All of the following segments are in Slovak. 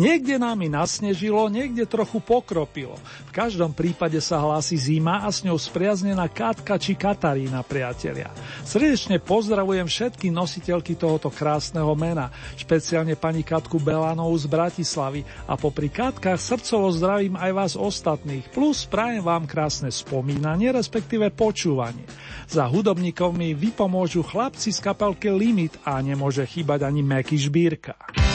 Niekde nám i nasnežilo, niekde trochu pokropilo. V každom prípade sa hlási zima a s ňou spriaznená Katka či Katarína, priatelia. Srdečne pozdravujem všetky nositeľky tohoto krásneho mena, špeciálne pani Katku Belanovú z Bratislavy a popri Katkách srdcovo zdravím aj vás ostatných, plus prajem vám krásne spomínanie, respektíve počúvanie. Za hudobníkov mi vypomôžu chlapci z kapelky Limit a nemôže chýbať ani Meky Žbírka.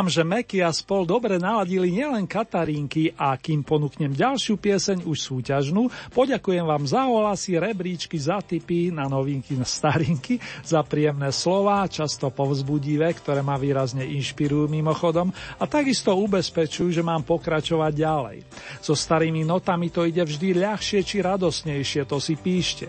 Dúfam, že Meky a spol dobre naladili nielen Katarínky a kým ponúknem ďalšiu pieseň už súťažnú, poďakujem vám za ohlasy, rebríčky, za tipy na novinky, na starinky, za príjemné slova, často povzbudivé, ktoré ma výrazne inšpirujú mimochodom a takisto ubezpečujú, že mám pokračovať ďalej. So starými notami to ide vždy ľahšie či radosnejšie, to si píšte.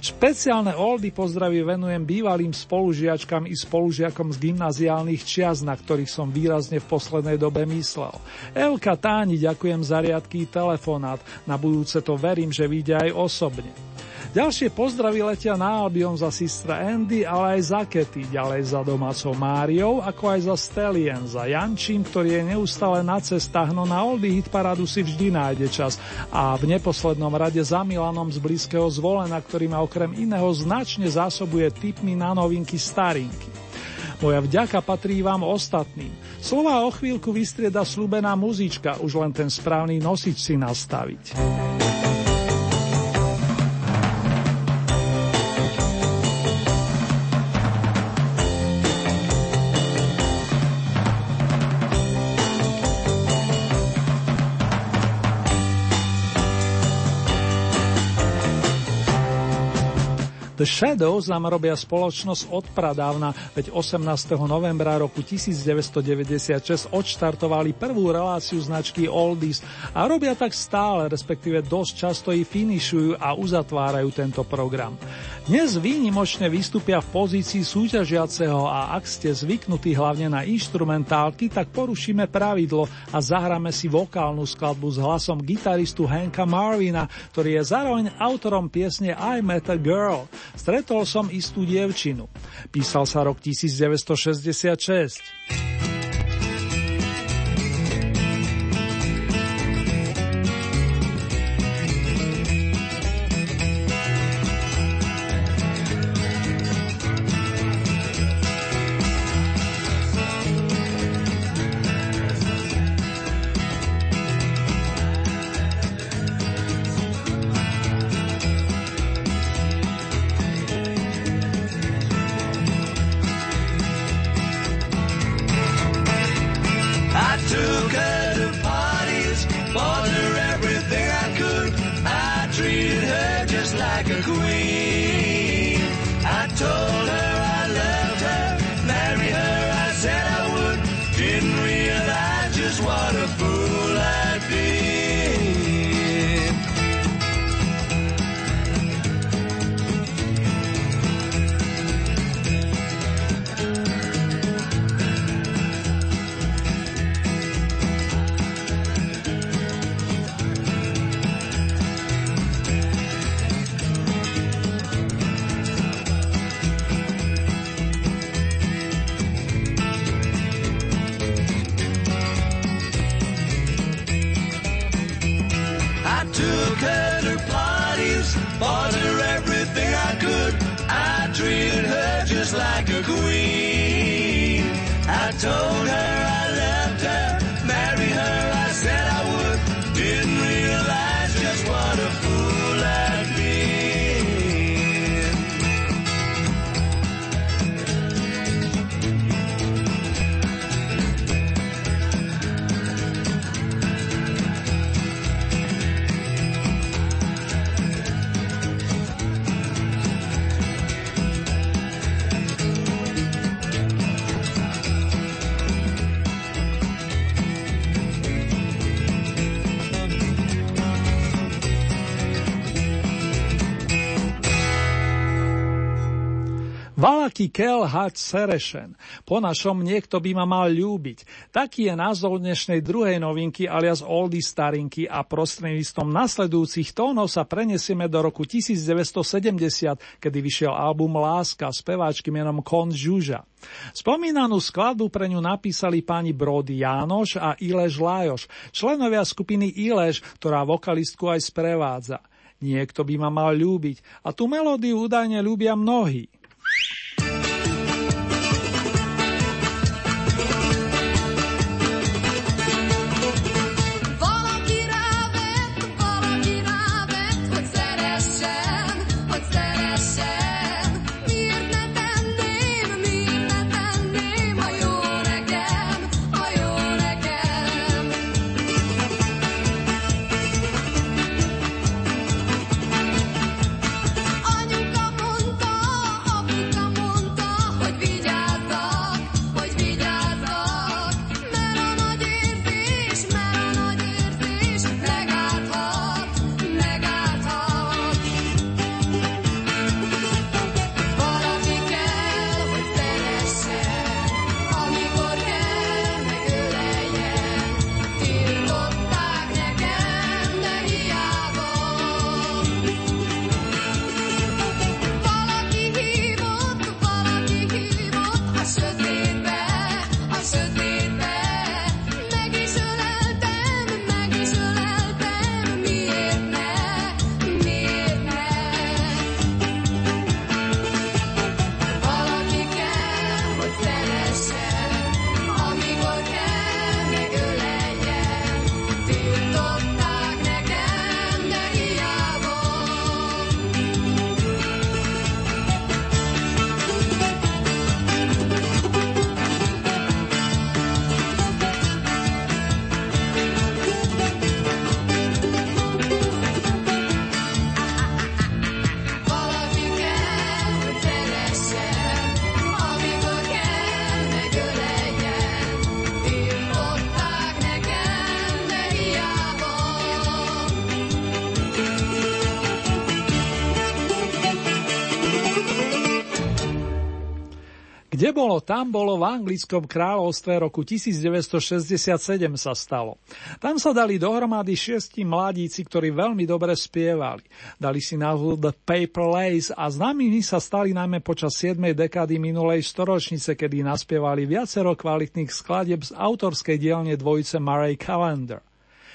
Špeciálne oldy pozdravy venujem bývalým spolužiačkam i spolužiakom z gymnaziálnych čias, na ktorých som výrazne v poslednej dobe myslel. Elka Táni ďakujem za riadký telefonát, na budúce to verím, že vyjde aj osobne. Ďalšie pozdravy letia na Albion za sistra Andy, ale aj za Kety, ďalej za domácou Máriou, ako aj za Stelien, za Jančím, ktorý je neustále na cestách, no na Oldy hit paradu si vždy nájde čas. A v neposlednom rade za Milanom z blízkeho zvolena, ktorý ma okrem iného značne zásobuje tipmi na novinky starinky. Moja vďaka patrí vám ostatným. Slova o chvíľku vystrieda slúbená muzička, už len ten správny nosič si nastaviť. The Shadows nám robia spoločnosť od pradávna, veď 18. novembra roku 1996 odštartovali prvú reláciu značky Oldies a robia tak stále, respektíve dosť často i finišujú a uzatvárajú tento program. Dnes výnimočne vystúpia v pozícii súťažiaceho a ak ste zvyknutí hlavne na instrumentálky, tak porušíme pravidlo a zahráme si vokálnu skladbu s hlasom gitaristu Hanka Marvina, ktorý je zároveň autorom piesne I Met a Girl. Stretol som istú dievčinu. Písal sa rok 1966. Valaký kel hať serešen. Po našom niekto by ma mal ľúbiť. Taký je názov dnešnej druhej novinky alias Oldy Starinky a prostredníctvom nasledujúcich tónov sa prenesieme do roku 1970, kedy vyšiel album Láska speváčky menom Kon Žuža. Spomínanú skladbu pre ňu napísali páni Brody Jánoš a Ilež Lajoš, členovia skupiny Ilež, ktorá vokalistku aj sprevádza. Niekto by ma mal ľúbiť a tú melódiu údajne ľúbia mnohí. Tam bolo v anglickom kráľovstve roku 1967 sa stalo. Tam sa dali dohromady šiesti mladíci, ktorí veľmi dobre spievali. Dali si názvu The Paper Lace a známymi sa stali najmä počas 7. dekády minulej storočnice, kedy naspievali viacero kvalitných skladieb z autorskej dielne dvojice Murray Callender.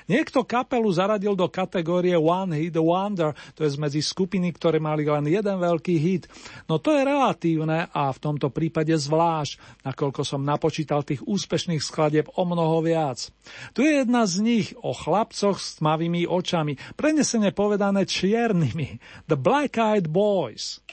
Niekto kapelu zaradil do kategórie One Hit Wonder, to je medzi skupiny, ktoré mali len jeden veľký hit. No to je relatívne a v tomto prípade zvlášť, nakoľko som napočítal tých úspešných skladieb o mnoho viac. Tu je jedna z nich o chlapcoch s tmavými očami, prenesene povedané čiernymi. The Black Eyed Boys.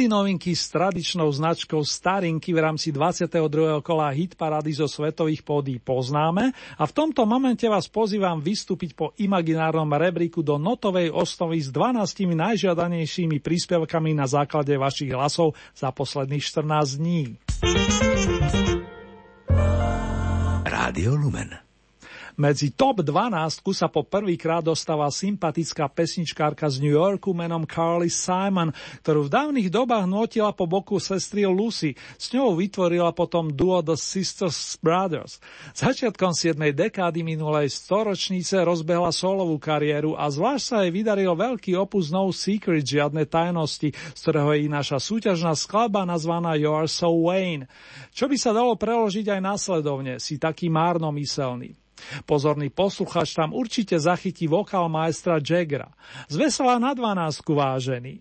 Oldy novinky s tradičnou značkou Starinky v rámci 22. kola hit parady zo svetových pódy poznáme a v tomto momente vás pozývam vystúpiť po imaginárnom rebríku do notovej osnovy s 12 najžiadanejšími príspevkami na základe vašich hlasov za posledných 14 dní. Rádio Lumen Medzi top 12 sa po prvýkrát dostáva sympatická pesničkárka z New Yorku menom Carly Simon, ktorú v dávnych dobách notila po boku sestry Lucy. S ňou vytvorila potom duo The Sisters Brothers. Začiatkom 7. dekády minulej storočnice rozbehla solovú kariéru a zvlášť sa jej vydaril veľký opus No Secret, žiadne tajnosti, z ktorého je naša súťažná skladba nazvaná You Are So Wayne. Čo by sa dalo preložiť aj následovne, si taký márnomyselný. Pozorný posluchač tam určite zachytí vokál majstra Jaggera. Z vesela na 12 vážený.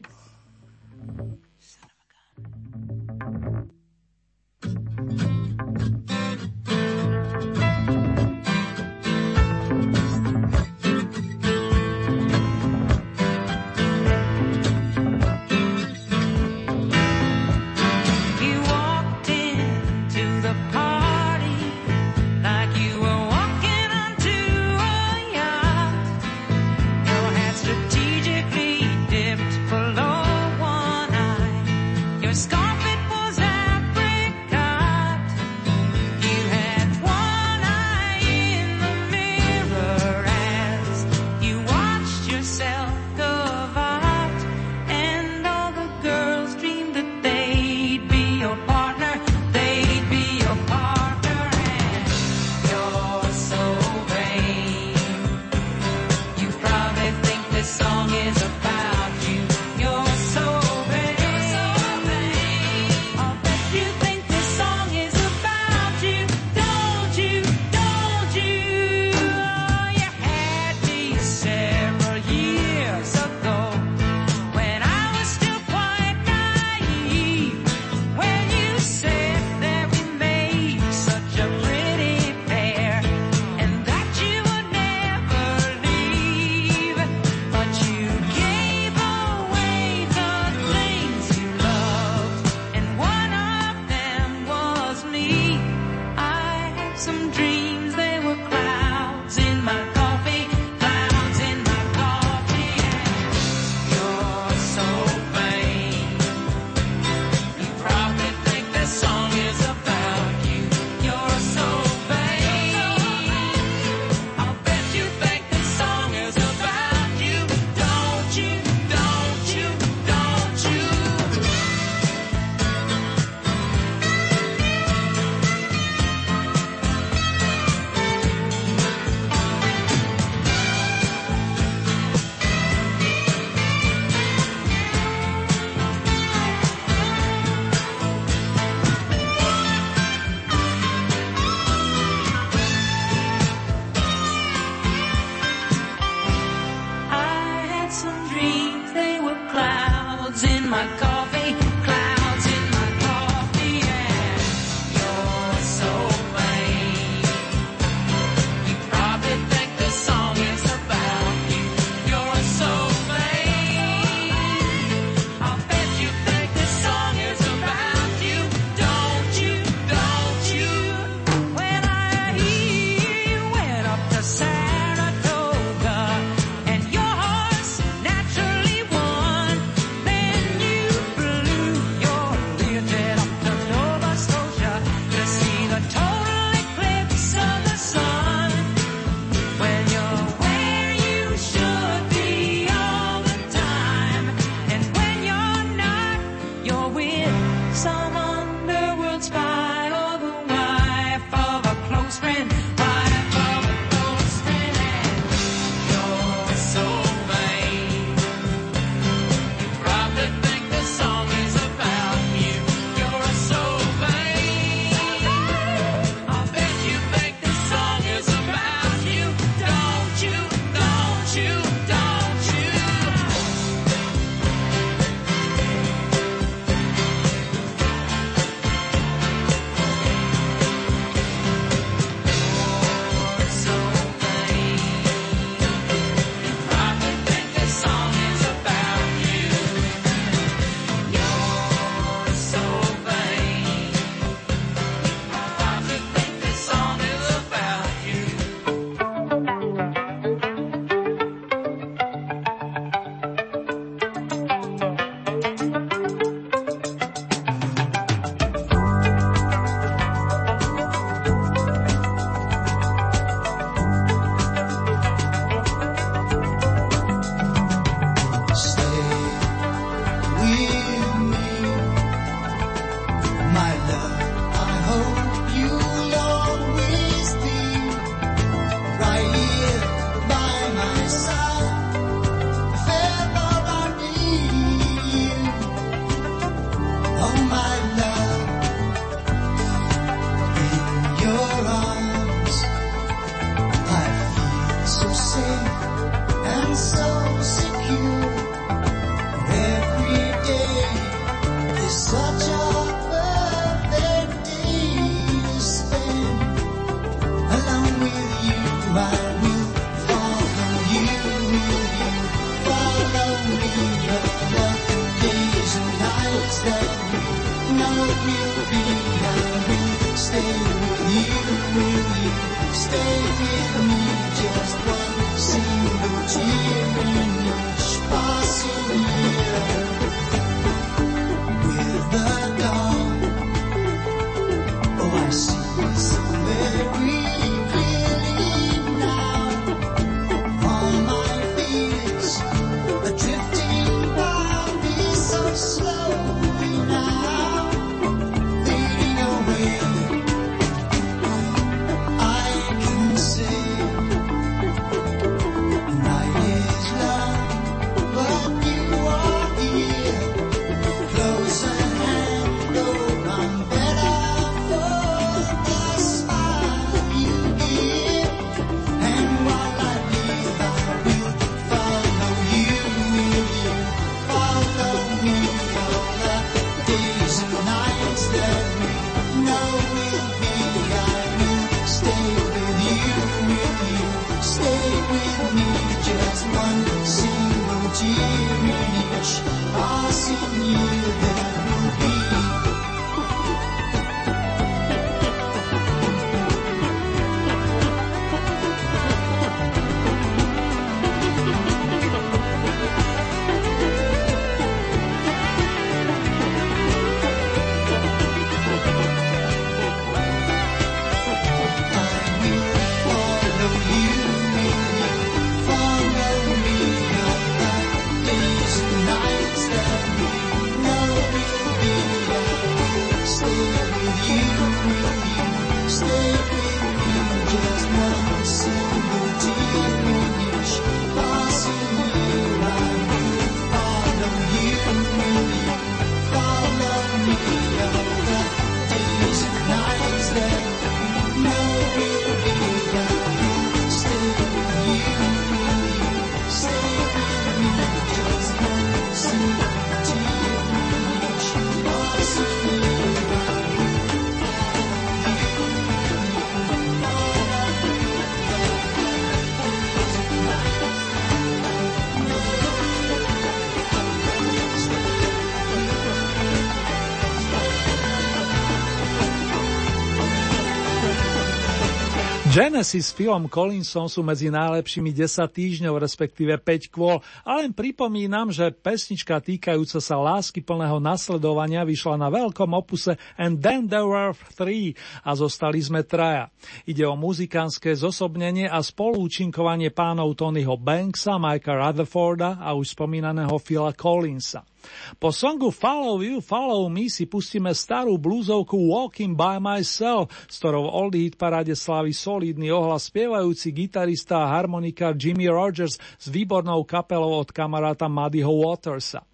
Genesis film Collinson sú medzi najlepšími 10 týždňov, respektíve 5 kvôl, a len pripomínam, že pesnička týkajúca sa lásky plného nasledovania vyšla na veľkom opuse And Then There Were Three a zostali sme traja. Ide o muzikánske zosobnenie a spolúčinkovanie pánov Tonyho Banksa, Mikea Rutherforda a už spomínaného Phila Collinsa. Po songu Follow You, Follow Me si pustíme starú blúzovku Walking by Myself, s ktorou Oldie Hit paráde slaví solidný ohlas spievajúci gitarista a harmonika Jimmy Rogers s výbornou kapelou od kamaráta Muddyho Watersa.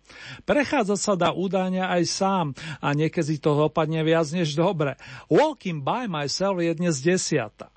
Prechádzať sa dá údajne aj sám a niekedy to dopadne viac než dobre. Walking by Myself je dnes desiata.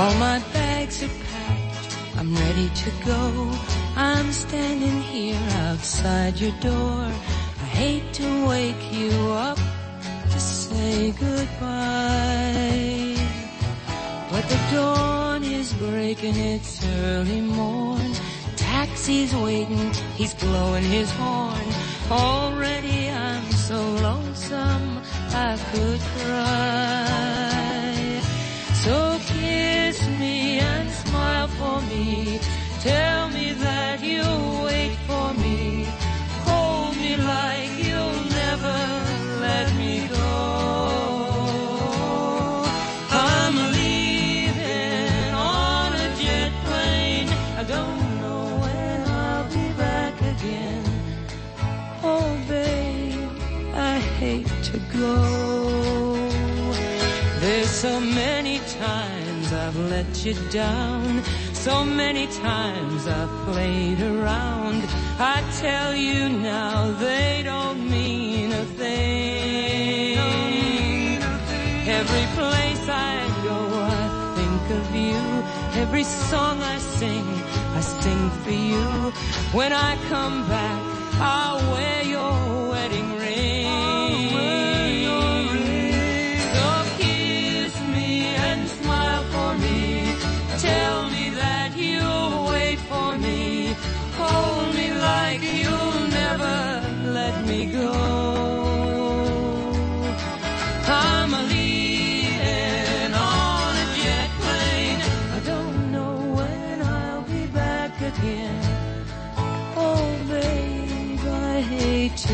All my bags are packed, I'm ready to go. I'm standing here outside your door. I hate to wake you up to say goodbye. But the dawn is breaking, it's early morn. Taxi's waiting, he's blowing his horn. Already I'm so lonesome, I could cry. Me. Tell me that you'll wait for me. Hold me like you'll never let me go. I'm leaving on a jet plane. I don't know when I'll be back again. Oh, babe, I hate to go. There's so many times I've let you down. So many times I've played around. I tell you now they don't mean a thing. Every place I go, I think of you. Every song I sing, I sing for you. When I come back, I'll wear your wedding ring.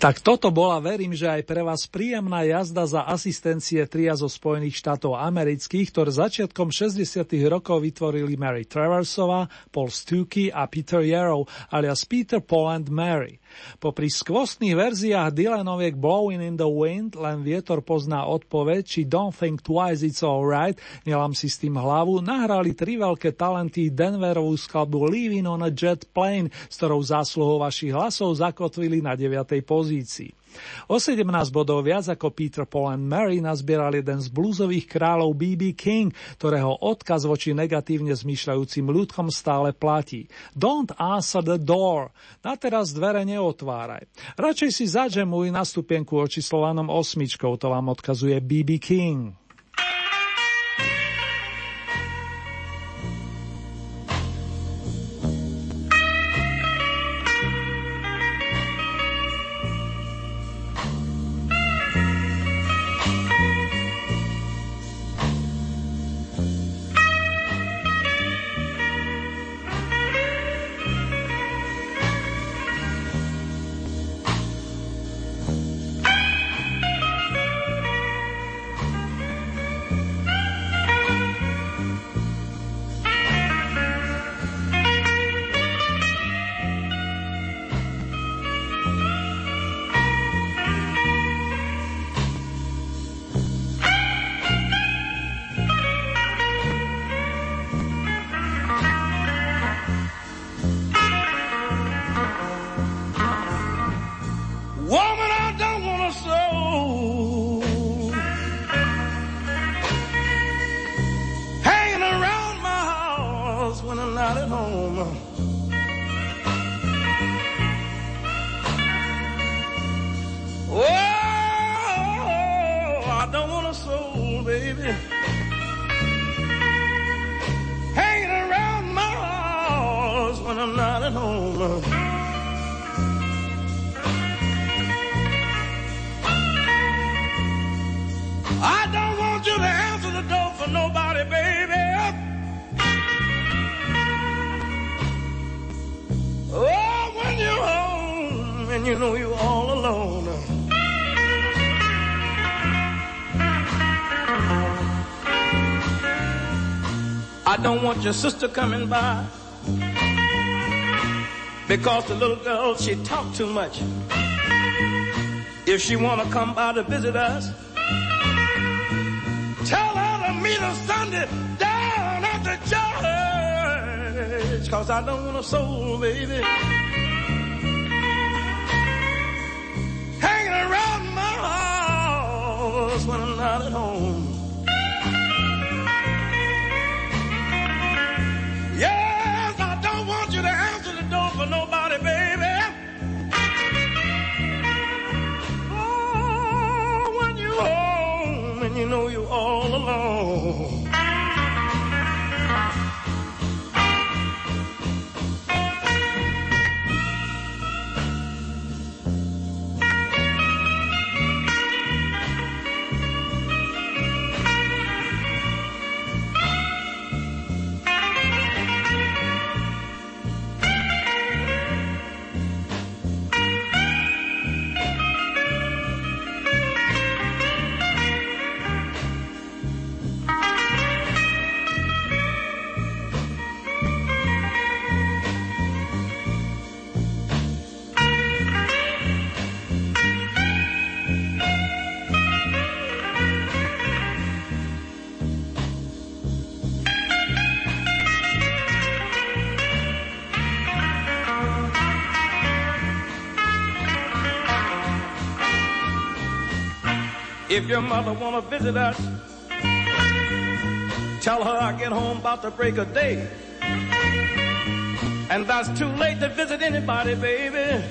Tak toto bola, verím, že aj pre vás príjemná jazda za asistencie tria zo Spojených štátov amerických, ktoré začiatkom 60. rokov vytvorili Mary Traversova, Paul Stuckey a Peter Yarrow, alias Peter, Paul and Mary. Popri skvostných verziách Dylanoviek Blowing in the Wind len vietor pozná odpoveď, či Don't Think Twice It's Alright, nelám si s tým hlavu, nahrali tri veľké talenty Denverovú skladbu Leaving on a Jet Plane, s ktorou zásluhou vašich hlasov zakotvili na 9. pozícii. O 17 bodov viac ako Peter, Paul and Mary nazbieral jeden z bluesových kráľov B.B. King, ktorého odkaz voči negatívne zmýšľajúcim ľudkom stále platí. Don't answer the door. Na teraz dvere neotváraj. Radšej si zadžemuj na stupienku očíslovanom osmičkou, to vám odkazuje B.B. King. And you know you're all alone. I don't want your sister coming by because the little girl she talk too much. If she wanna come by to visit us, tell her to meet us Sunday down at the church. Cause I don't want a soul, baby. When I'm not at home. Your mother wanna visit us, tell her I get home about the break of day. And that's too late to visit anybody, baby.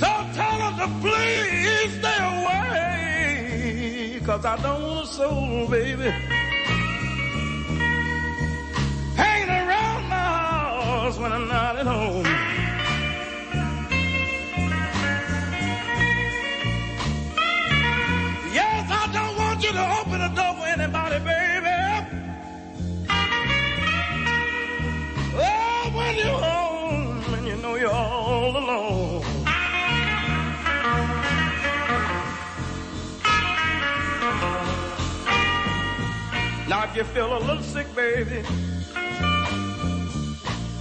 So tell her to please stay away. Cause I don't want a soul, baby. Hanging around my house when I'm not at home. If you feel a little sick, baby,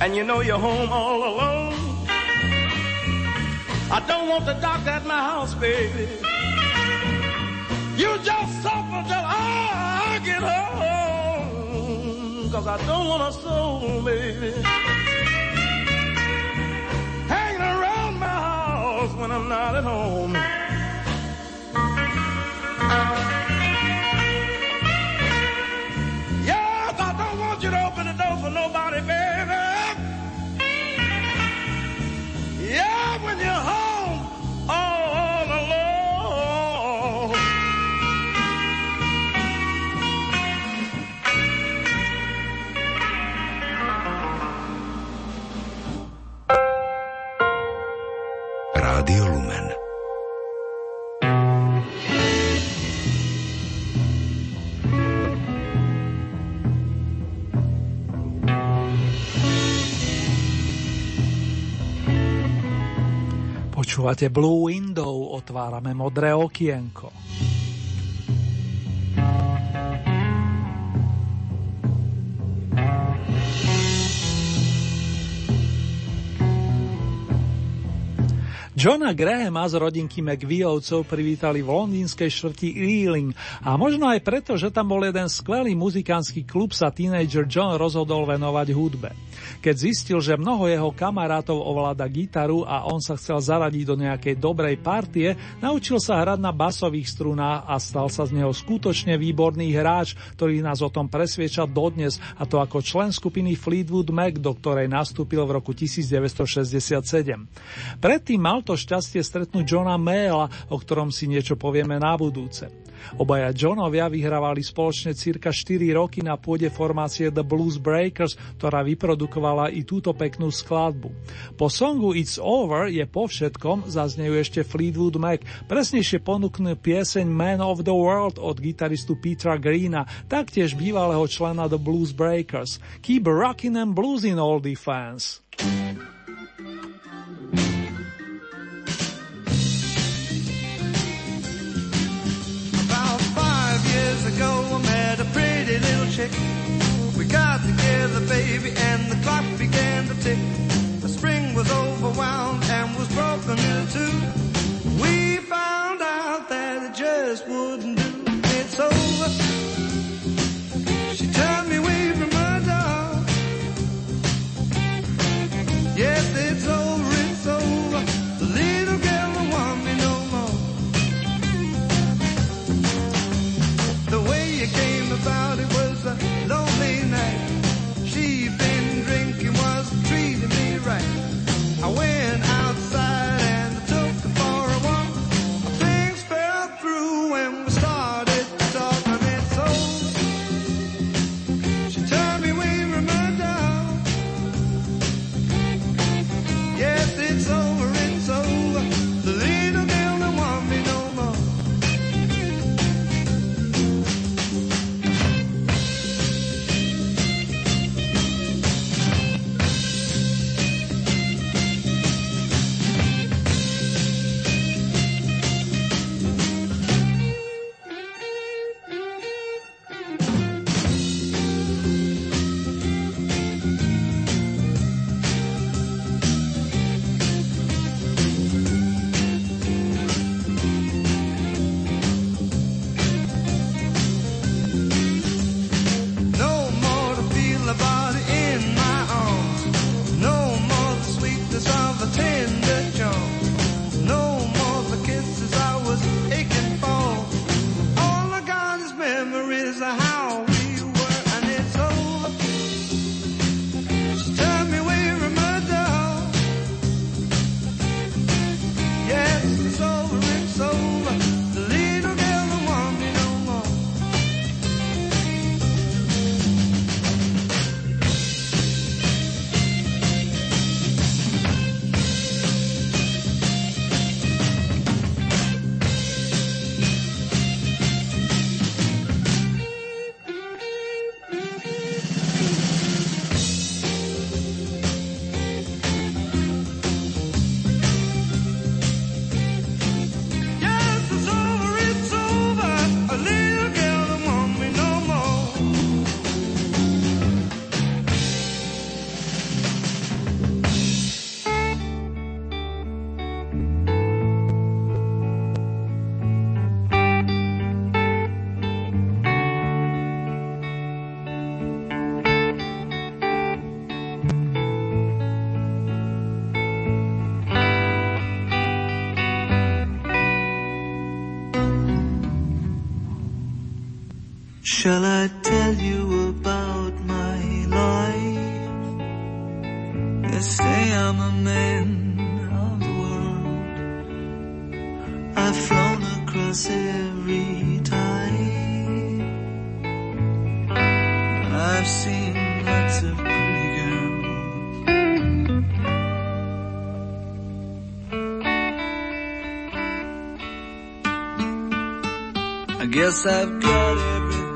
and you know you're home all alone, I don't want the doctor at my house, baby. You just suffer till I get home. Cause I don't want a soul, baby. Hanging around my house when I'm not at home. Počúvate Blue Window, otvárame modré okienko. Johna Grahama z rodinky McViovcov privítali v londýnskej štvrti Ealing a možno aj preto, že tam bol jeden skvelý muzikánsky klub sa teenager John rozhodol venovať hudbe. Keď zistil, že mnoho jeho kamarátov ovláda gitaru a on sa chcel zaradiť do nejakej dobrej partie, naučil sa hrať na basových strunách a stal sa z neho skutočne výborný hráč, ktorý nás o tom presvieča dodnes, a to ako člen skupiny Fleetwood Mac, do ktorej nastúpil v roku 1967. Predtým mal to šťastie stretnúť Johna Mayla, o ktorom si niečo povieme na budúce. Obaja Johnovia vyhrávali spoločne cirka 4 roky na pôde formácie The Blues Breakers, ktorá vyprodukovala i túto peknú skladbu. Po songu It's Over je po všetkom, zaznejú ešte Fleetwood Mac, presnejšie ponúknú pieseň Man of the World od gitaristu Petra Greena, taktiež bývalého člena The Blues Breakers. Keep rockin' and bluesin' all the fans. shake. We got together, baby, and the clock began to tick. The spring was overwhelmed and was broken in two. We found out that it just wouldn't do. It's over. She turned me away from her door. Yeah. Yes, I've got everything.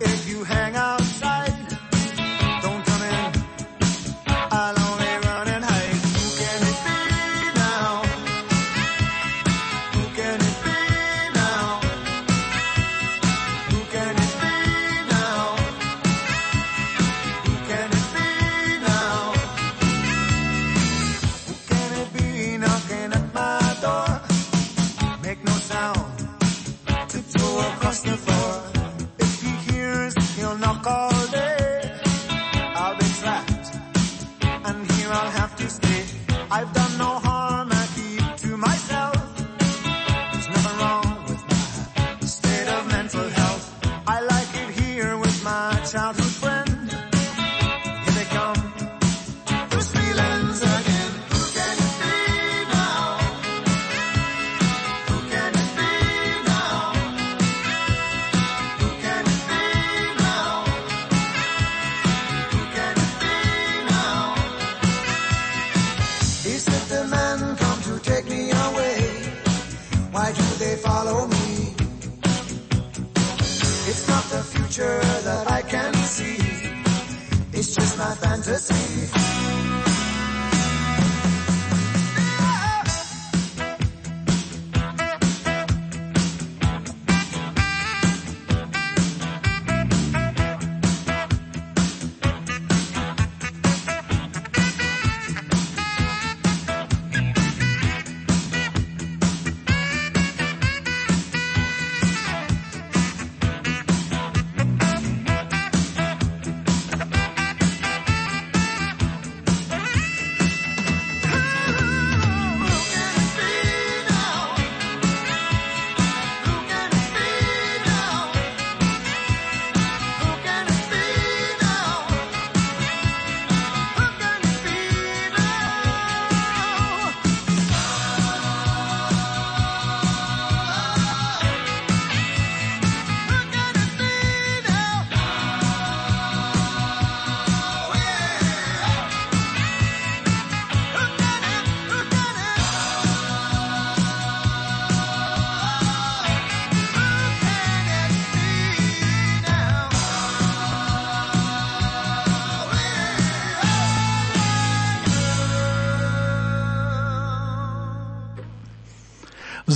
If you hang outside.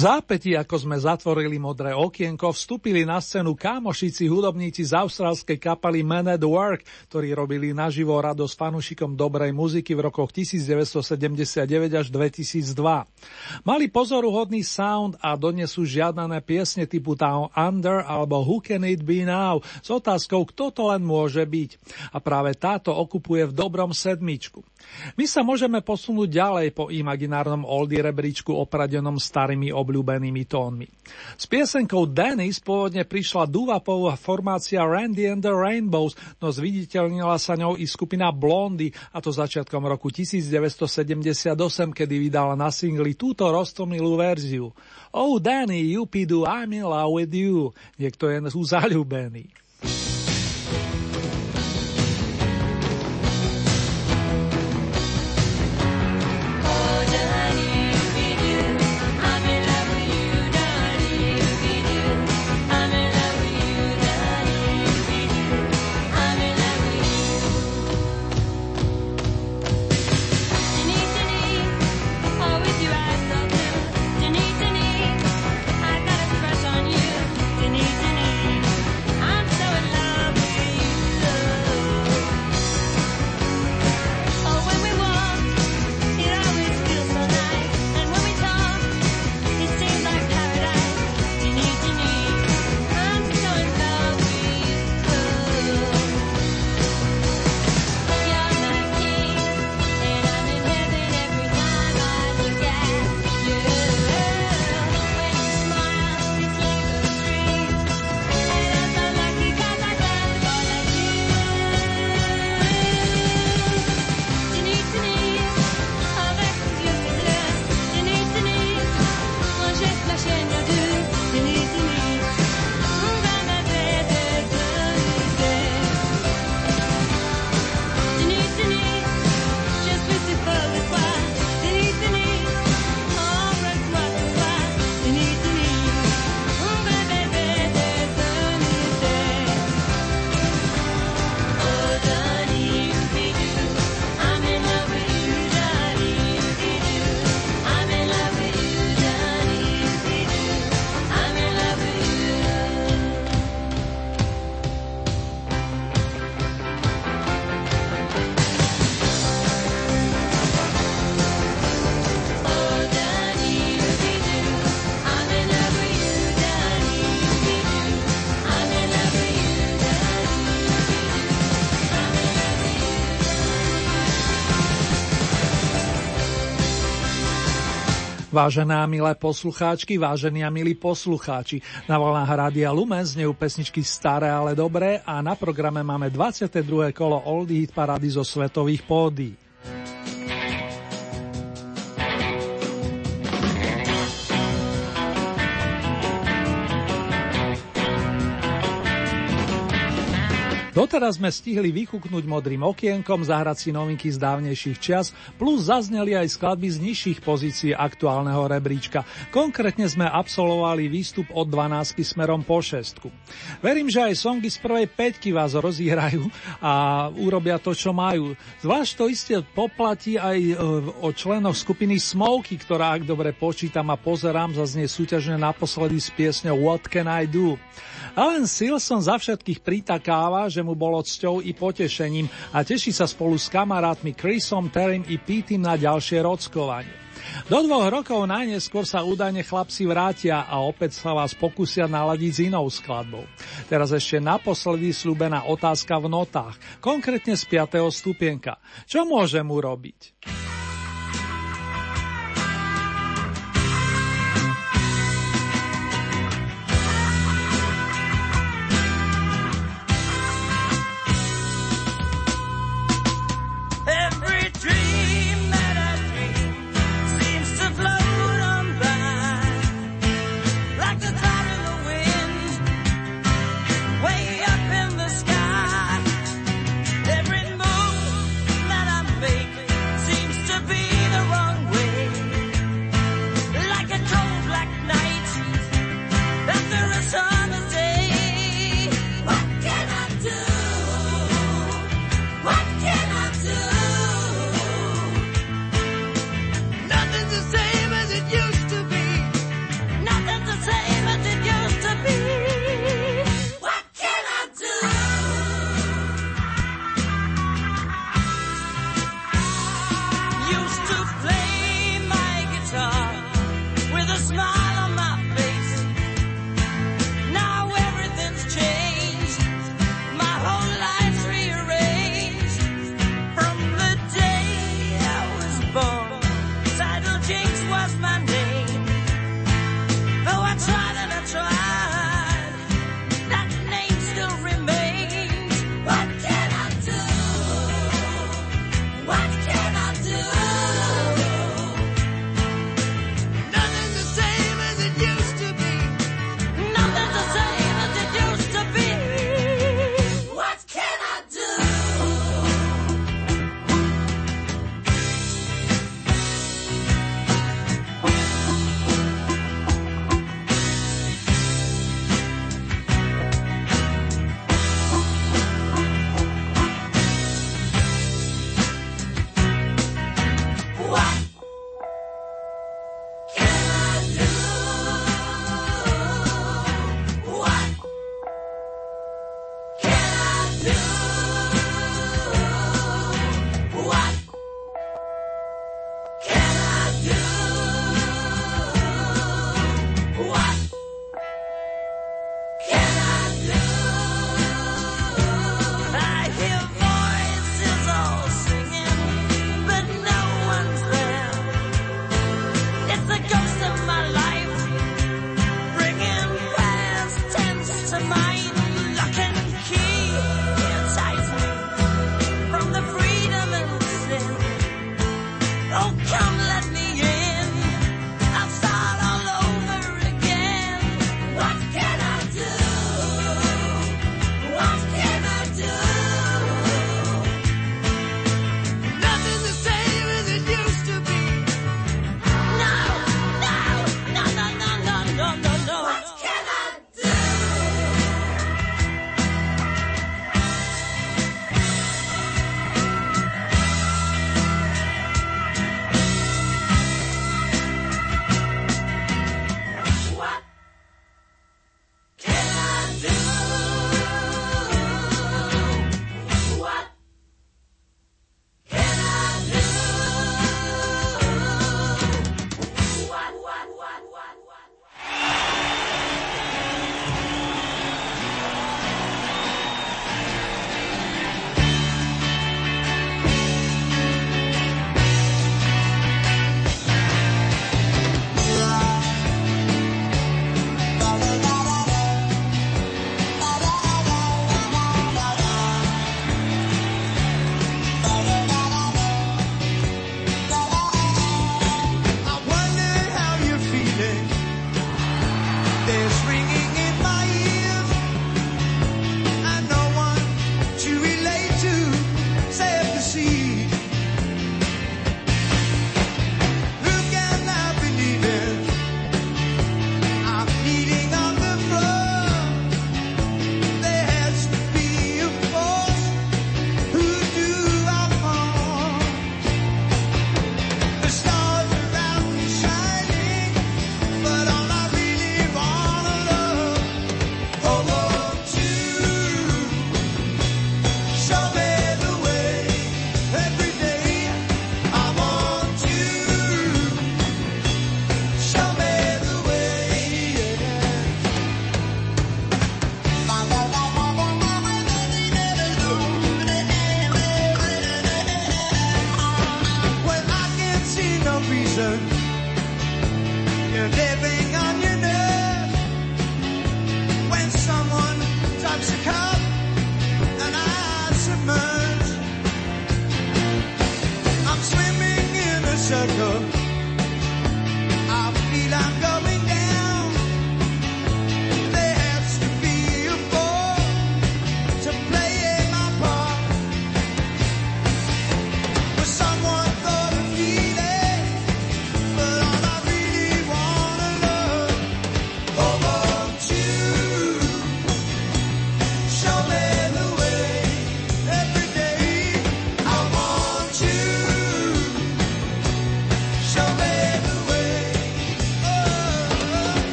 Zápäti, ako sme zatvorili modré okienko, vstúpili na scénu kámošici hudobníci z austrálskej kapely Man at Work, ktorí robili naživo radosť fanúšikom dobrej muziky v rokoch 1979 až 2002. Mali pozoruhodný sound a donesú žiadané piesne typu Town Under alebo Who Can It Be Now s otázkou, kto to len môže byť. A práve táto okupuje v dobrom sedmičku. My sa môžeme posunúť ďalej po imaginárnom oldie rebríčku opradenom starými obľúbenými tónmi. S piesenkou Dennis pôvodne prišla dúvapová formácia Randy and the Rainbows, no zviditeľnila sa ňou i skupina Blondy, a to začiatkom roku 1978, kedy vydala na singli túto roztomilú verziu. Oh Danny, you do I'm in love with you. Niekto je zalúbený. Vážené a milé poslucháčky, vážení a milí poslucháči, na vlnách Rádia Lumen znejú pesničky staré, ale dobré a na programe máme 22. kolo Oldie Hit Parady zo svetových pódií. Doteraz sme stihli vykúknuť modrým okienkom, zahrať si novinky z dávnejších čias, plus zazneli aj skladby z nižších pozícií aktuálneho rebríčka. Konkrétne sme absolvovali výstup od 12 smerom po šestku. Verím, že aj songy z prvej peťky vás rozíhrajú a urobia to, čo majú. Zvlášť to iste poplatí aj e, o členoch skupiny Smoky, ktorá, ak dobre počítam a pozerám, zaznie súťažne naposledy s piesňou What Can I Do? Alan Silson za všetkých pritakáva, že mu bolo cťou i potešením a teší sa spolu s kamarátmi Chrisom, Terrym i Pítim na ďalšie rockovanie. Do dvoch rokov najneskôr sa údajne chlapci vrátia a opäť sa vás pokúsia naladiť s inou skladbou. Teraz ešte naposledy slúbená otázka v notách, konkrétne z 5. stupienka. Čo môžem urobiť?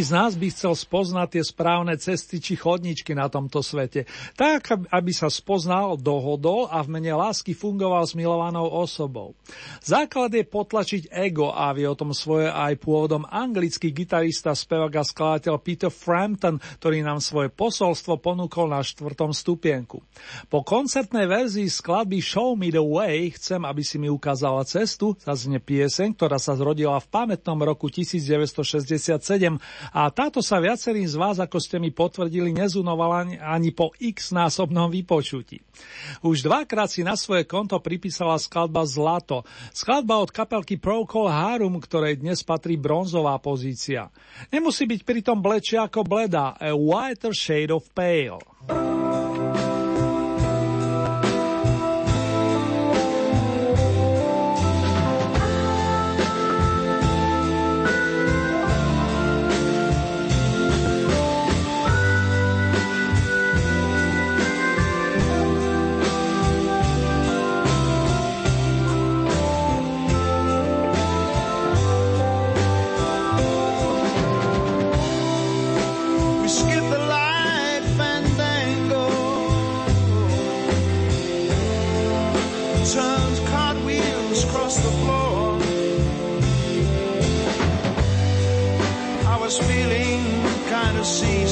Z nás by chcel spoznať tie správne cesty či chodničky na tomto svete, tak aby sa spoznal, dohodol a v mene lásky fungoval s milovanou osobou. Základ je potlačiť ego a vie o tom svoje aj pôvodom anglický gitarista, spevák a skladateľ Peter Frampton, ktorý nám svoje posolstvo ponúkol na štvrtom stupienku. Po koncertnej verzii skladby Show Me the Way chcem, aby si mi ukázala cestu, zaznie pieseň, ktorá sa zrodila v pamätnom roku 1967 a táto sa viacerým z vás, ako ste mi potvrdili, nezunovala ani po x násobnom vypočutí. Už dvakrát si na svoje konto pripísala skladba Zlato, skladba od kapelky Procol Harum, ktorej dnes patrí bronzová pozícia. Nemusí byť pritom blečia ako bleda, a whiter shade of pale. You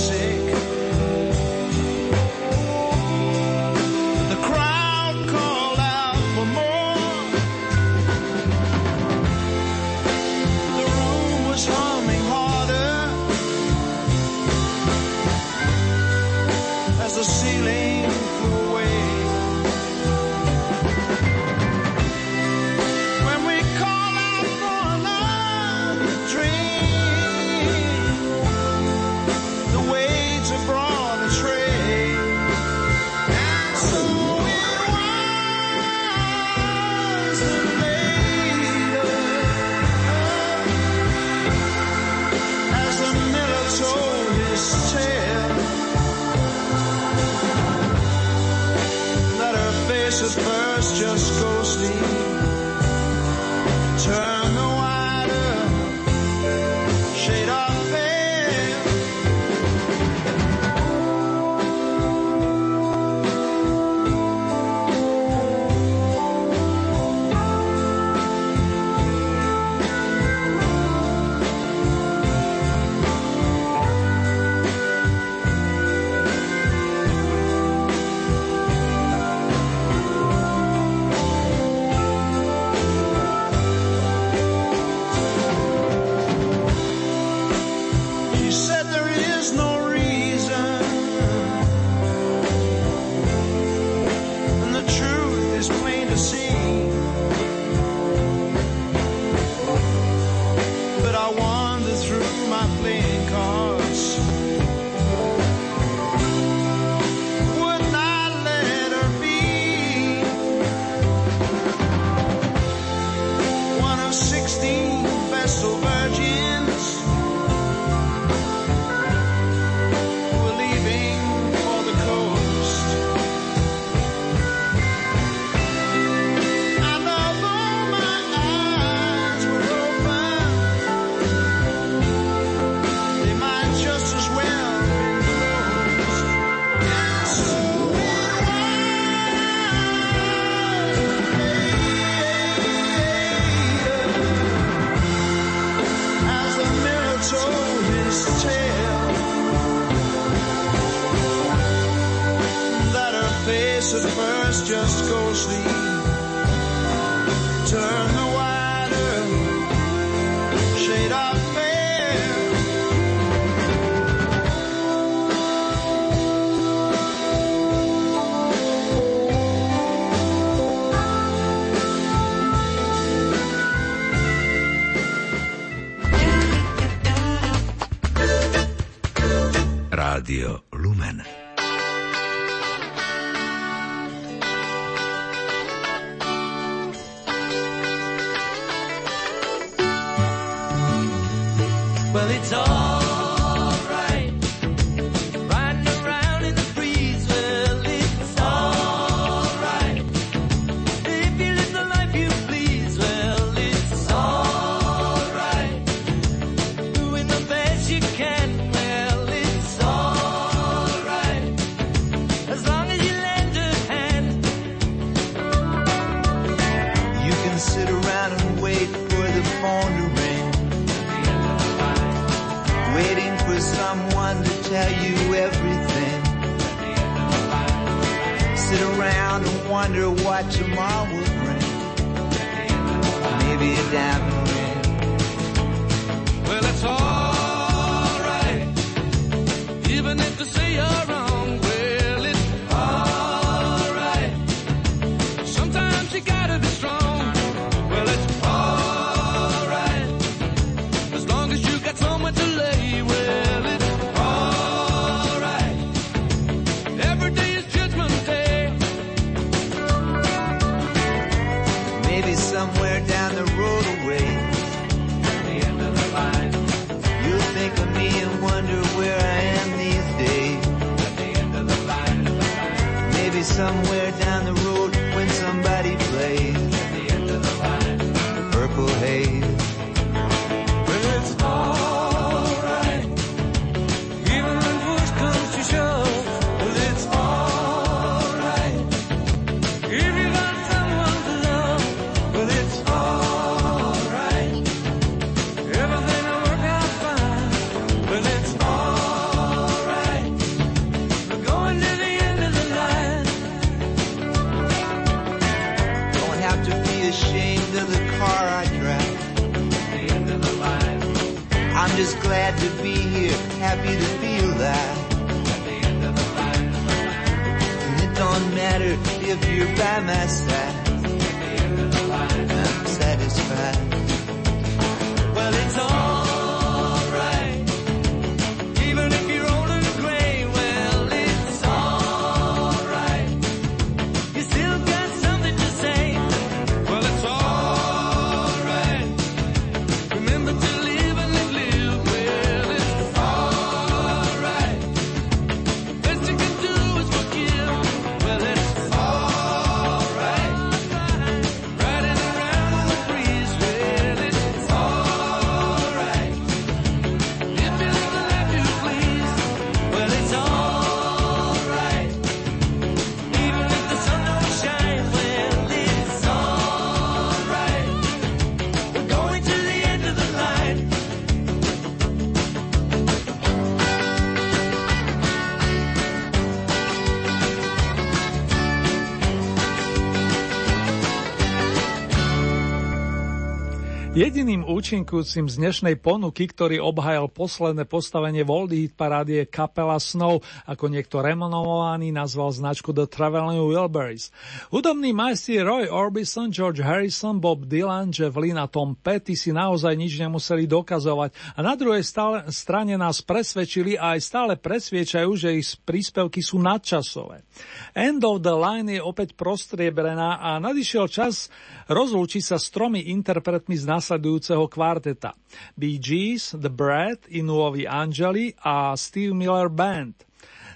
Я Jediným účinkujúcim z dnešnej ponuky, ktorý obhajal posledné postavenie voľdy hitparády je kapela Snow, ako niekto renomovaný nazval značku The Traveling Wilburys. Hudobný majstri Roy Orbison, George Harrison, Bob Dylan, Jeff Lynne a Tom Petty si naozaj nič nemuseli dokazovať a na druhej stále, strane nás presvedčili a aj stále presviečajú, že ich príspevky sú nadčasové. End of the Line je opäť prostriebrená a nadišiel čas rozlúčiť sa s tromi interpretmi z následujúcich nasledujúceho kvarteta. Bee Gees, The Brad, Inuovi Angeli a Steve Miller Band.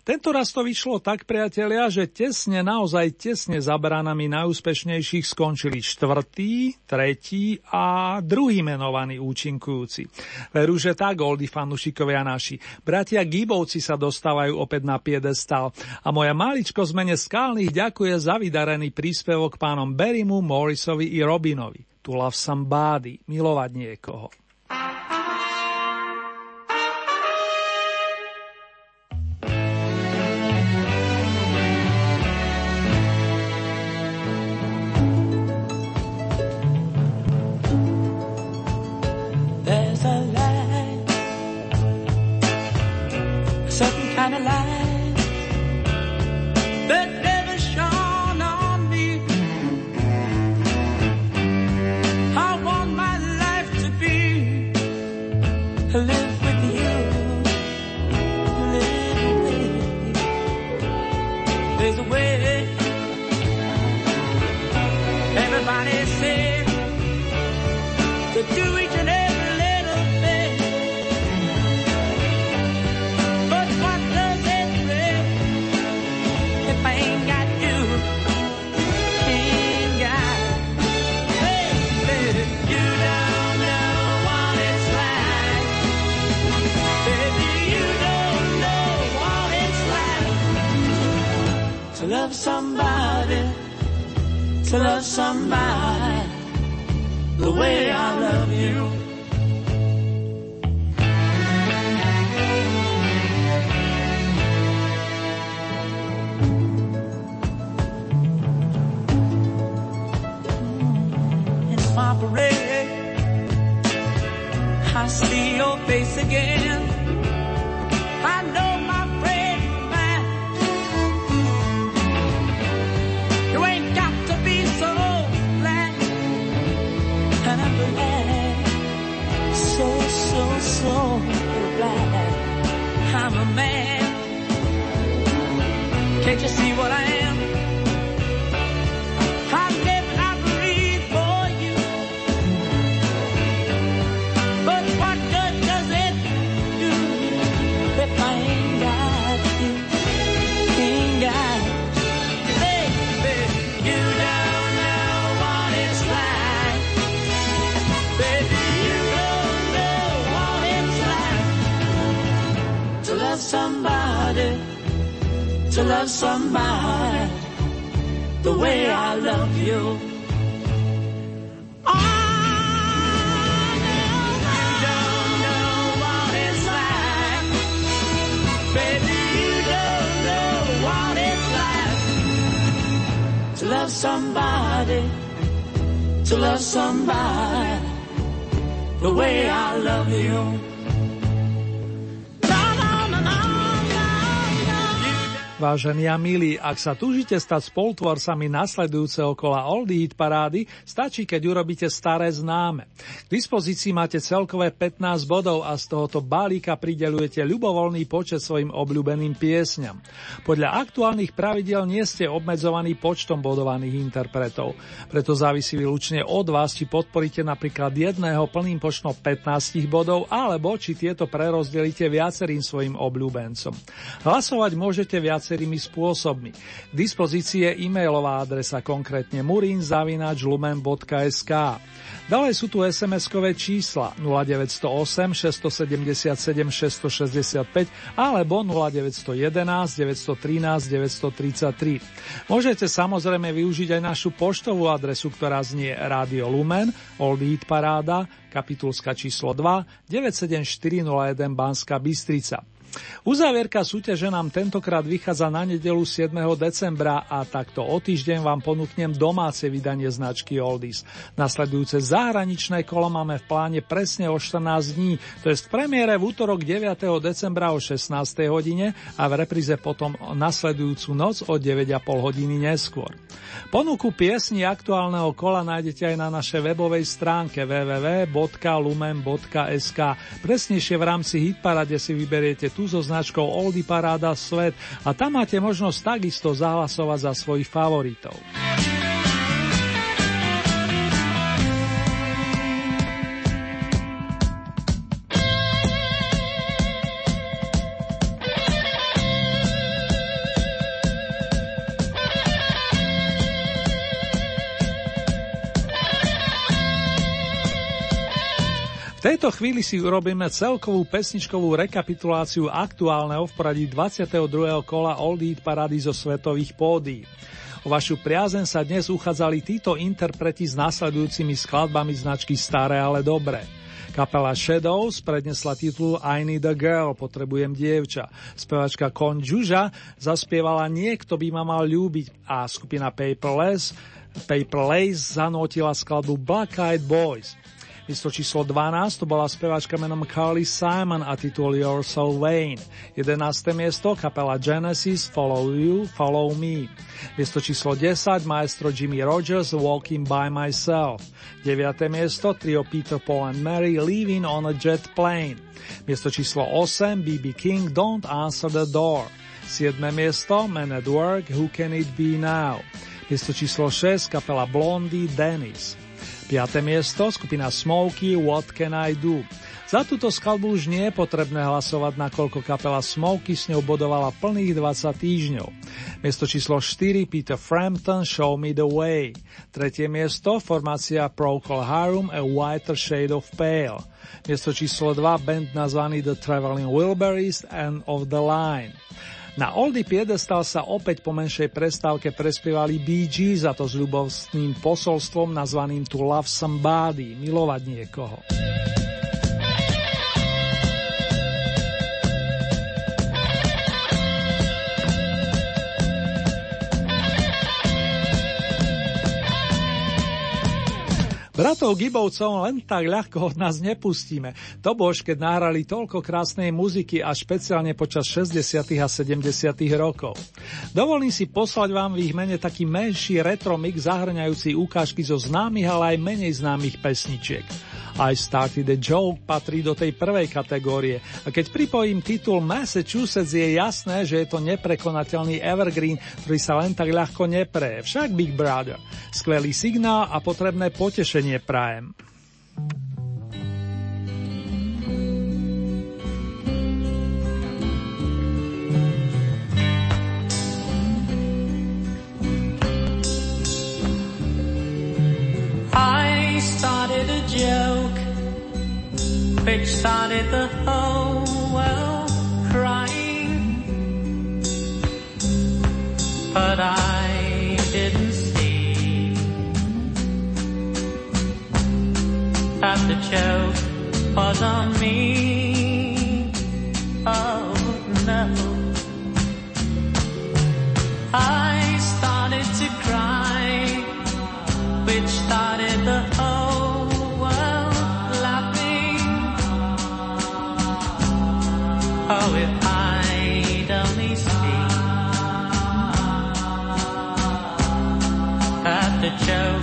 Tento raz to vyšlo tak, priatelia, že tesne, naozaj tesne za bránami najúspešnejších skončili štvrtý, tretí a druhý menovaný účinkujúci. Veru, že tak, oldy fanúšikovia naši. Bratia Gibovci sa dostávajú opäť na piedestal a moja maličko zmene skalných ďakuje za vydarený príspevok pánom Berimu, Morrisovi i Robinovi tu lav sambády, milovať niekoho. Face again. I know my friend man. You ain't got to be so. And I'm. So, so, so. I'm a man. Can't you see what I am? To love somebody the way I love you. Oh, no, you don't know what it's like. Baby, you don't know what it's like to love somebody, to love somebody the way I love you. Vážení a milí, ak sa túžite stať spolutvorcami nasledujúceho kola Oldie Hit parády, stačí, keď urobíte staré známe. K dispozícii máte celkové 15 bodov a z tohoto balíka pridelujete ľubovoľný počet svojim obľúbeným piesňam. Podľa aktuálnych pravidel nie ste obmedzovaní počtom bodovaných interpretov. Preto závisí výlučne od vás, či podporíte napríklad jedného plným počtom 15 bodov, alebo či tieto prerozdelíte viacerým svojim obľúbencom. Hlasovať môžete viacerými spôsobmi. K dispozícii je e-mailová adresa konkrétne murinzavinačlumen.sk. Ďalej sú tu SMS-kové čísla 0908 677 665 alebo 0911 913 933. Môžete samozrejme využiť aj našu poštovú adresu, ktorá znie Radio Lumen, Old Eat Paráda, kapitulska číslo 2, 97401 Banska Bystrica. Uzávierka súťaže nám tentokrát vychádza na nedelu 7. decembra a takto o týždeň vám ponúknem domáce vydanie značky Oldies. Nasledujúce zahraničné kolo máme v pláne presne o 14 dní, to je v premiére v útorok 9. decembra o 16. hodine a v repríze potom nasledujúcu noc o 9,5 hodiny neskôr. Ponuku piesni aktuálneho kola nájdete aj na našej webovej stránke www.lumen.sk. Presnejšie v rámci Hitparade si vyberiete tú so značkou Oldy Paráda Svet a tam máte možnosť takisto zahlasovať za svojich favoritov. Tejto chvíli si urobíme celkovú pesničkovú rekapituláciu aktuálneho v poradí 22. kola Old Eat Parady zo svetových pódií. O vašu priazen sa dnes uchádzali títo interpreti s následujúcimi skladbami značky Staré, ale dobré. Kapela Shadows prednesla titul I Need a Girl, potrebujem dievča. Spevačka Con Juža zaspievala Niekto by ma mal ľúbiť a skupina Paperless Paper Lace zanotila skladbu Black Eyed Boys. Miesto číslo 12 to bola speváčka menom Carly Simon a titul You're So Vain. 11. miesto kapela Genesis Follow You, Follow Me. Miesto číslo 10 maestro Jimmy Rogers Walking By Myself. 9. miesto trio Peter Paul and Mary Leaving on a Jet Plane. Miesto číslo 8 BB King Don't Answer the Door. 7. miesto Man at Work Who Can It Be Now. Miesto číslo 6 kapela Blondie Dennis. 5. miesto skupina Smokey What Can I Do. Za túto skladbu už nie je potrebné hlasovať, nakoľko kapela Smokey s ňou bodovala plných 20 týždňov. Miesto číslo 4 Peter Frampton Show Me the Way. Tretie miesto formácia Procol Harum A Whiter Shade of Pale. Miesto číslo 2 band nazvaný The Traveling Wilburys and of the Line. Na Oldy Piedestal sa opäť po menšej prestávke prespievali Bee Gees a to s ľubostným posolstvom nazvaným To Love Somebody, milovať niekoho. Bratov Gibovcov len tak ľahko od nás nepustíme. To bož, keď nahrali toľko krásnej muziky a špeciálne počas 60. a 70. rokov. Dovolím si poslať vám v ich mene taký menší retro mix zahrňajúci ukážky zo známych, ale aj menej známych pesničiek. I Started a Joke patrí do tej prvej kategórie a keď pripojím titul Massachusetts je jasné, že je to neprekonateľný evergreen, ktorý sa len tak ľahko nepreje. Však Big Brother. Skvelý signál a potrebné potešenie prajem. I which started the whole world crying. But I didn't see that the joke was on me. Joe.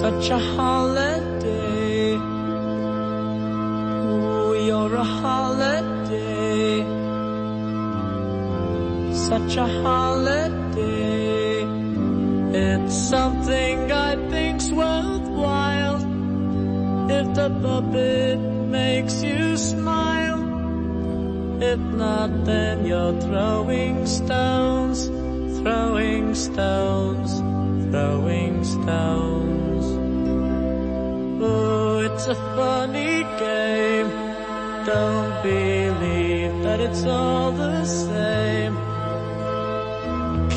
Such a holiday. Ooh, you're a holiday. Such a holiday. It's something I think's worthwhile. If the puppet makes you smile. If not, then you're throwing stones, throwing stones, throwing stones. Oh, it's a funny game. Don't believe that it's all the same.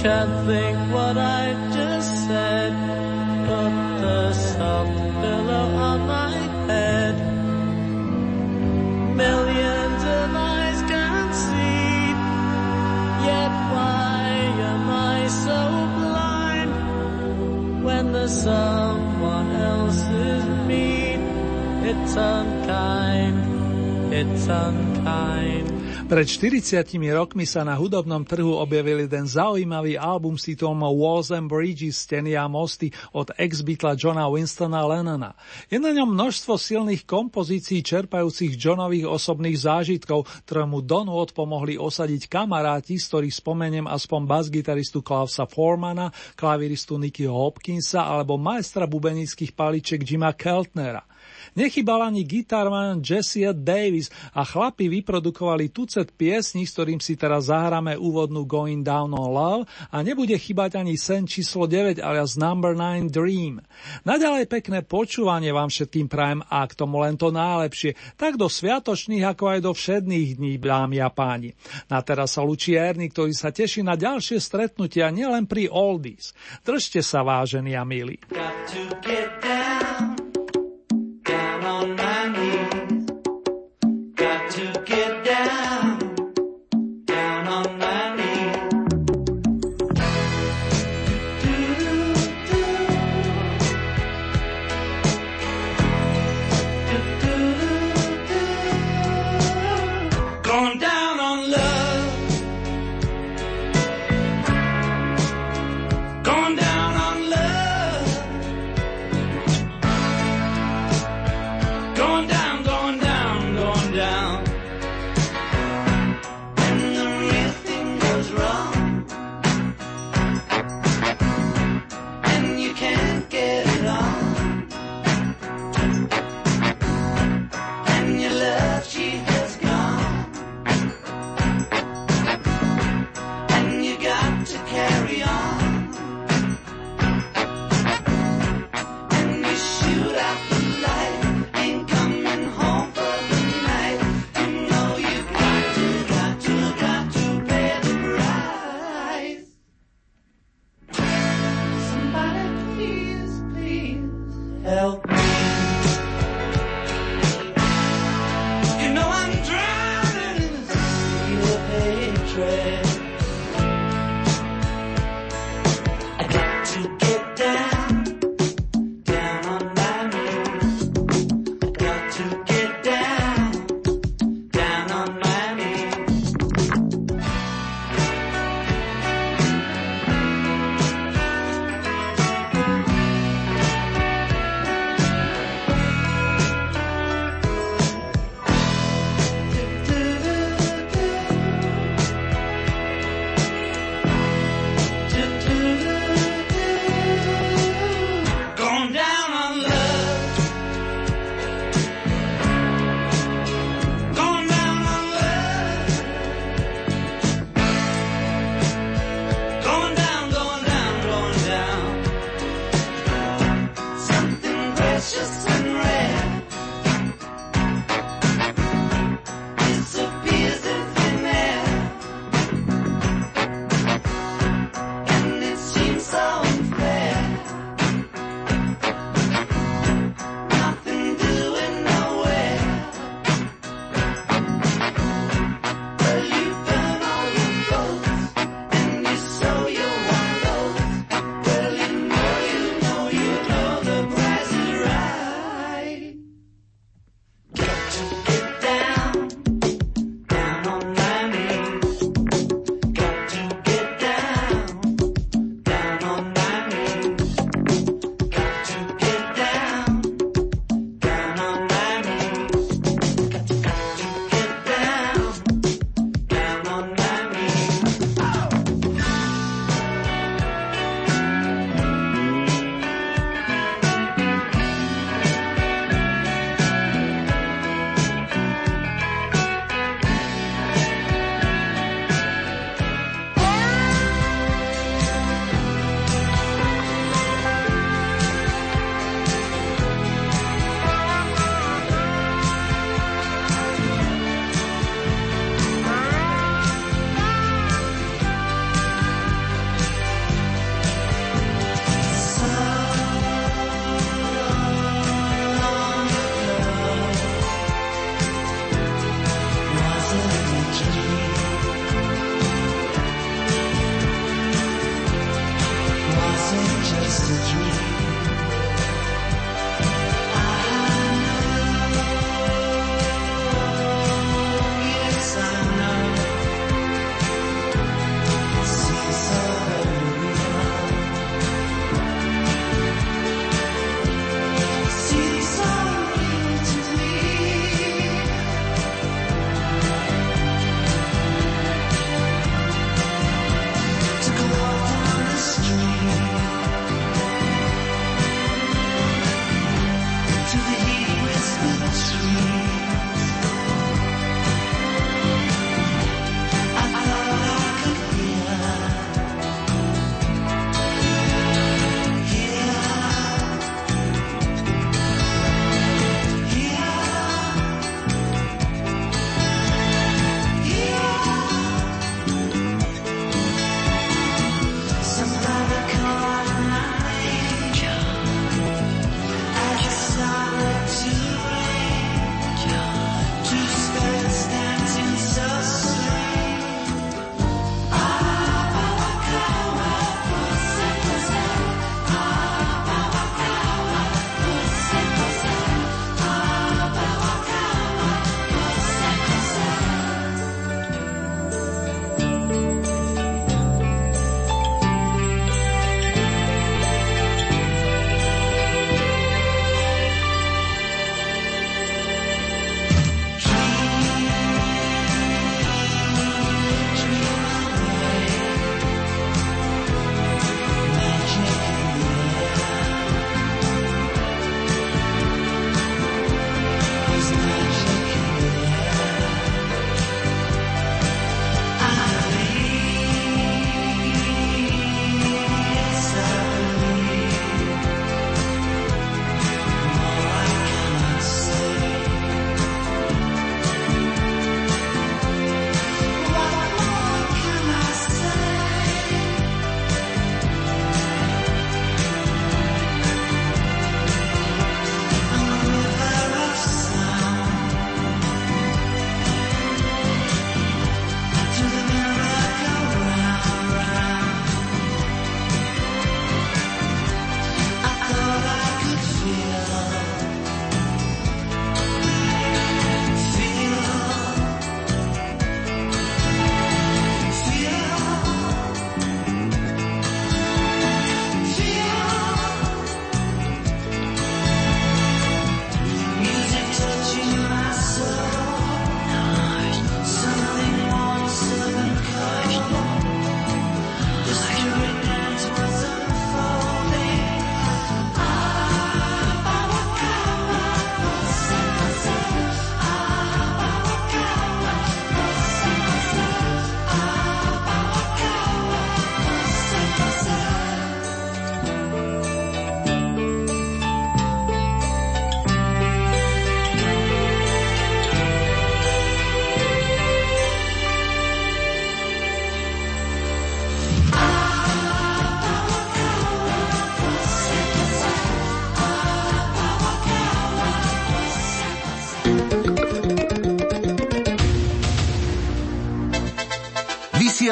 Can't think what I just said. Put the soft pillow on my head. Millions of eyes can't see. Yet why am I so blind? When the someone Pred 40 rokmi sa na hudobnom trhu objavil jeden zaujímavý album s titulom Walls and Bridges, steny a mosty od ex-bytla Johna Winstona Lennona. Je na ňom množstvo silných kompozícií čerpajúcich Johnových osobných zážitkov, ktoré mu Donwood pomohli osadiť kamaráti, z ktorých spomeniem aspoň bas-gitaristu Klausa Formana, klaviristu Nickyho Hopkinsa alebo majstra bubenických paliček Jima Keltnera. Nechybal ani gitarman Jesse Davis a chlapi vyprodukovali tucet piesní, s ktorým si teraz zahráme úvodnú Going Down on Love a nebude chýbať ani sen číslo 9 alias Number 9 Dream. Naďalej pekné počúvanie vám všetkým prajem a k tomu len to najlepšie, tak do sviatočných ako aj do všedných dní, dámy a páni. Na teraz sa lučí Erny, ktorý sa teší na ďalšie stretnutia nielen pri Oldies. Držte sa vážení a milí. Got to get down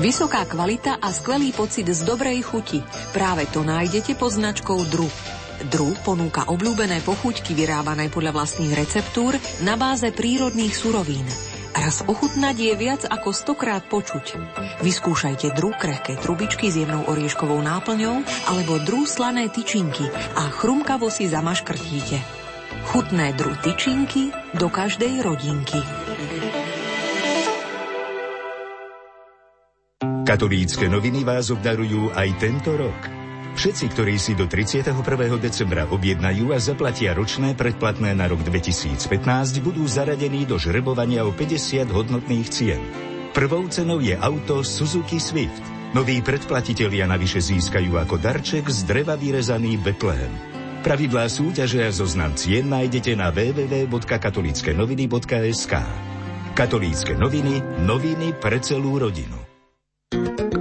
Vysoká kvalita a skvelý pocit z dobrej chuti. Práve to nájdete pod značkou Dru. Dru ponúka obľúbené pochuťky vyrábané podľa vlastných receptúr na báze prírodných surovín. Raz ochutnať je viac ako stokrát počuť. Vyskúšajte dru krehké trubičky s jemnou orieškovou náplňou alebo dru slané tyčinky a chrumkavo si zamaškrtíte. Chutné dru tyčinky do každej rodinky. Katolícke noviny vás obdarujú aj tento rok. Všetci, ktorí si do 31. decembra objednajú a zaplatia ročné predplatné na rok 2015, budú zaradení do žrebovania o 50 hodnotných cien. Prvou cenou je auto Suzuki Swift. Noví predplatitelia navyše získajú ako darček z dreva vyrezaný Bethlehem. Pravidlá súťaže a zoznam cien nájdete na www.katolíckenoviny.sk Katolícke noviny, noviny pre celú rodinu. うん。